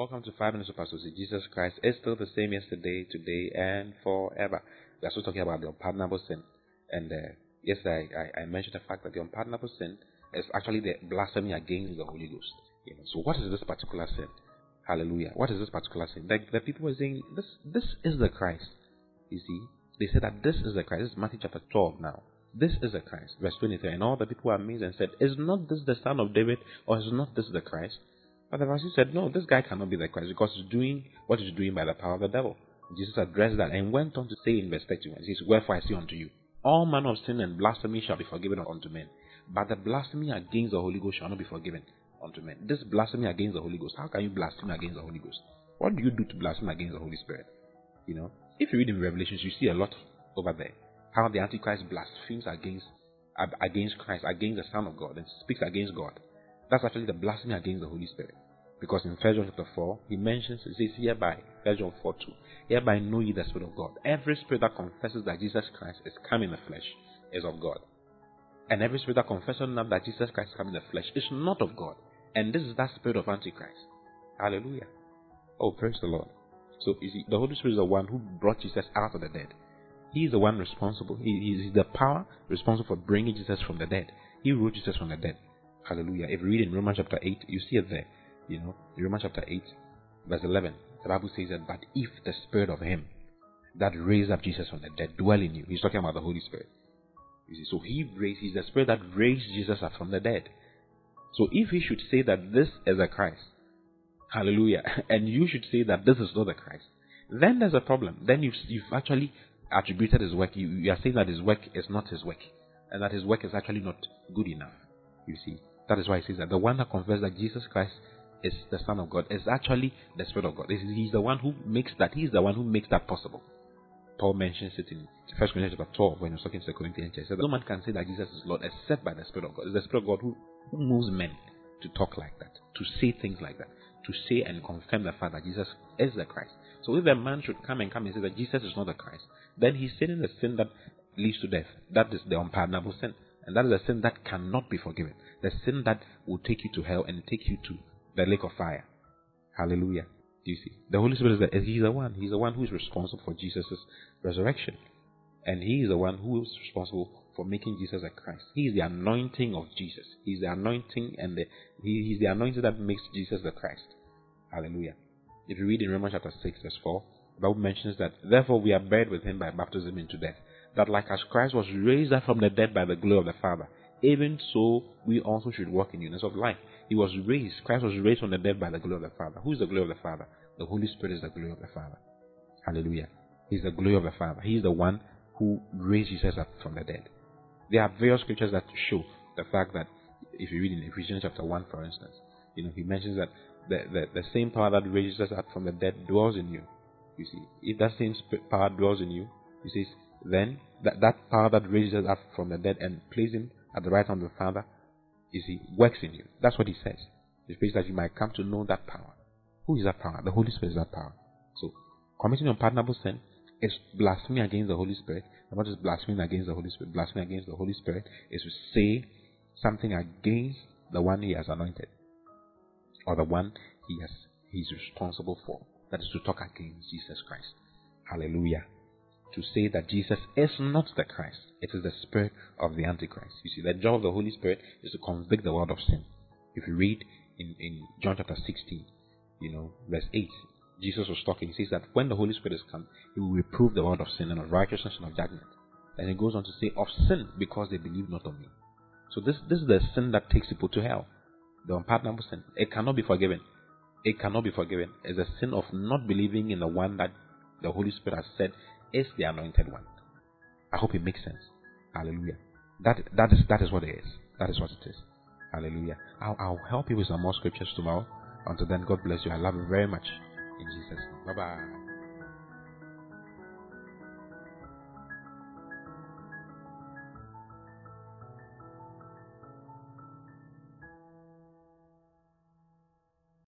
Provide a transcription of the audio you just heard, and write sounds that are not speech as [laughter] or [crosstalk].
Welcome to Five Minutes of Pastor Jesus Christ is still the same yesterday, today, and forever. We are still talking about the unpardonable sin. And uh, yesterday I, I, mentioned the fact that the unpardonable sin is actually the blasphemy against the Holy Ghost. You know, so what is this particular sin? Hallelujah. What is this particular sin? Like the people were saying, this this is the Christ. You see, they said that this is the Christ. This is Matthew chapter 12 now. This is the Christ. Verse 23. And all the people were amazed and said, Is not this the son of David, or is not this the Christ? But the Pharisees said, No, this guy cannot be the Christ because he's doing what he's doing by the power of the devil. Jesus addressed that and went on to say in verse 31, He says, Wherefore I say unto you, all manner of sin and blasphemy shall be forgiven unto men, but the blasphemy against the Holy Ghost shall not be forgiven unto men. This blasphemy against the Holy Ghost, how can you blaspheme against the Holy Ghost? What do you do to blaspheme against the Holy Spirit? You know, if you read in Revelations, you see a lot over there how the Antichrist blasphemes against against Christ, against the Son of God, and speaks against God. That's actually the blasphemy against the Holy Spirit. Because in 1 John chapter 4, he mentions, he says, hereby, 1 John 4 2, hereby know ye the Spirit of God. Every spirit that confesses that Jesus Christ is come in the flesh is of God. And every spirit that confesses not that Jesus Christ is come in the flesh is not of God. And this is that spirit of Antichrist. Hallelujah. Oh, praise the Lord. So, see, the Holy Spirit is the one who brought Jesus out of the dead. He is the one responsible. He is the power responsible for bringing Jesus from the dead. He rose Jesus from the dead. Hallelujah. If you read in Romans chapter 8, you see it there. You know, Romans chapter 8, verse 11, the Bible says that, But if the Spirit of Him that raised up Jesus from the dead dwell in you, He's talking about the Holy Spirit. You see, so He raised, He's the Spirit that raised Jesus up from the dead. So if He should say that this is a Christ, hallelujah, [laughs] and you should say that this is not the Christ, then there's a problem. Then you've, you've actually attributed His work. You, you are saying that His work is not His work, and that His work is actually not good enough. You see, that is why He says that the one that confesses that Jesus Christ is the Son of God, is actually the Spirit of God. He's the one who makes that, he's the one who makes that possible. Paul mentions it in 1 Corinthians chapter 12 when he was talking to the Corinthians. He said, No man can say that Jesus is Lord except by the Spirit of God. It's the Spirit of God who, who moves men to talk like that, to say things like that, to say and confirm the fact that Jesus is the Christ. So if a man should come and come and say that Jesus is not the Christ, then he's sinning the sin that leads to death. That is the unpardonable sin. And that is a sin that cannot be forgiven. The sin that will take you to hell and take you to the lake of fire. Hallelujah. Do you see? The Holy Spirit is the, He's the one. He's the one who is responsible for Jesus' resurrection. And He is the one who is responsible for making Jesus a Christ. He is the anointing of Jesus. He's the anointing and the, he, the anointing that makes Jesus the Christ. Hallelujah. If you read in Romans chapter 6, verse 4, the Bible mentions that, therefore we are buried with Him by baptism into death, that like as Christ was raised up from the dead by the glory of the Father, even so we also should walk in newness of life. He was raised, Christ was raised from the dead by the glory of the Father. Who is the glory of the Father? The Holy Spirit is the glory of the Father. Hallelujah. He's the glory of the Father. He is the one who raised Jesus up from the dead. There are various scriptures that show the fact that if you read in Ephesians chapter 1, for instance, you know, he mentions that the, the, the same power that raises us up from the dead dwells in you. You see, if that same power dwells in you, he says, then that, that power that raises us up from the dead and places him at the right hand of the Father is He works in you. That's what He says. He prays that you might come to know that power. Who is that power? The Holy Spirit is that power. So, committing unpardonable sin is blasphemy against the Holy Spirit. And what is blasphemy against the Holy Spirit? Blasphemy against the Holy Spirit is to say something against the one He has anointed, or the one He has He's responsible for. That is to talk against Jesus Christ. Hallelujah to say that Jesus is not the Christ. It is the spirit of the Antichrist. You see, the job of the Holy Spirit is to convict the world of sin. If you read in, in John chapter 16, you know, verse 8, Jesus was talking. He says that when the Holy Spirit is come, he will reprove the world of sin and of righteousness and of judgment. And he goes on to say, of sin, because they believe not on me. So this, this is the sin that takes people to hell. The unpardonable sin. It cannot be forgiven. It cannot be forgiven. It's a sin of not believing in the one that the Holy Spirit has said is the anointed one. I hope it makes sense. Hallelujah. That that is that is what it is. That is what it is. Hallelujah. I'll, I'll help you with some more scriptures tomorrow. Until then, God bless you. I love you very much. In Jesus' name. Bye bye.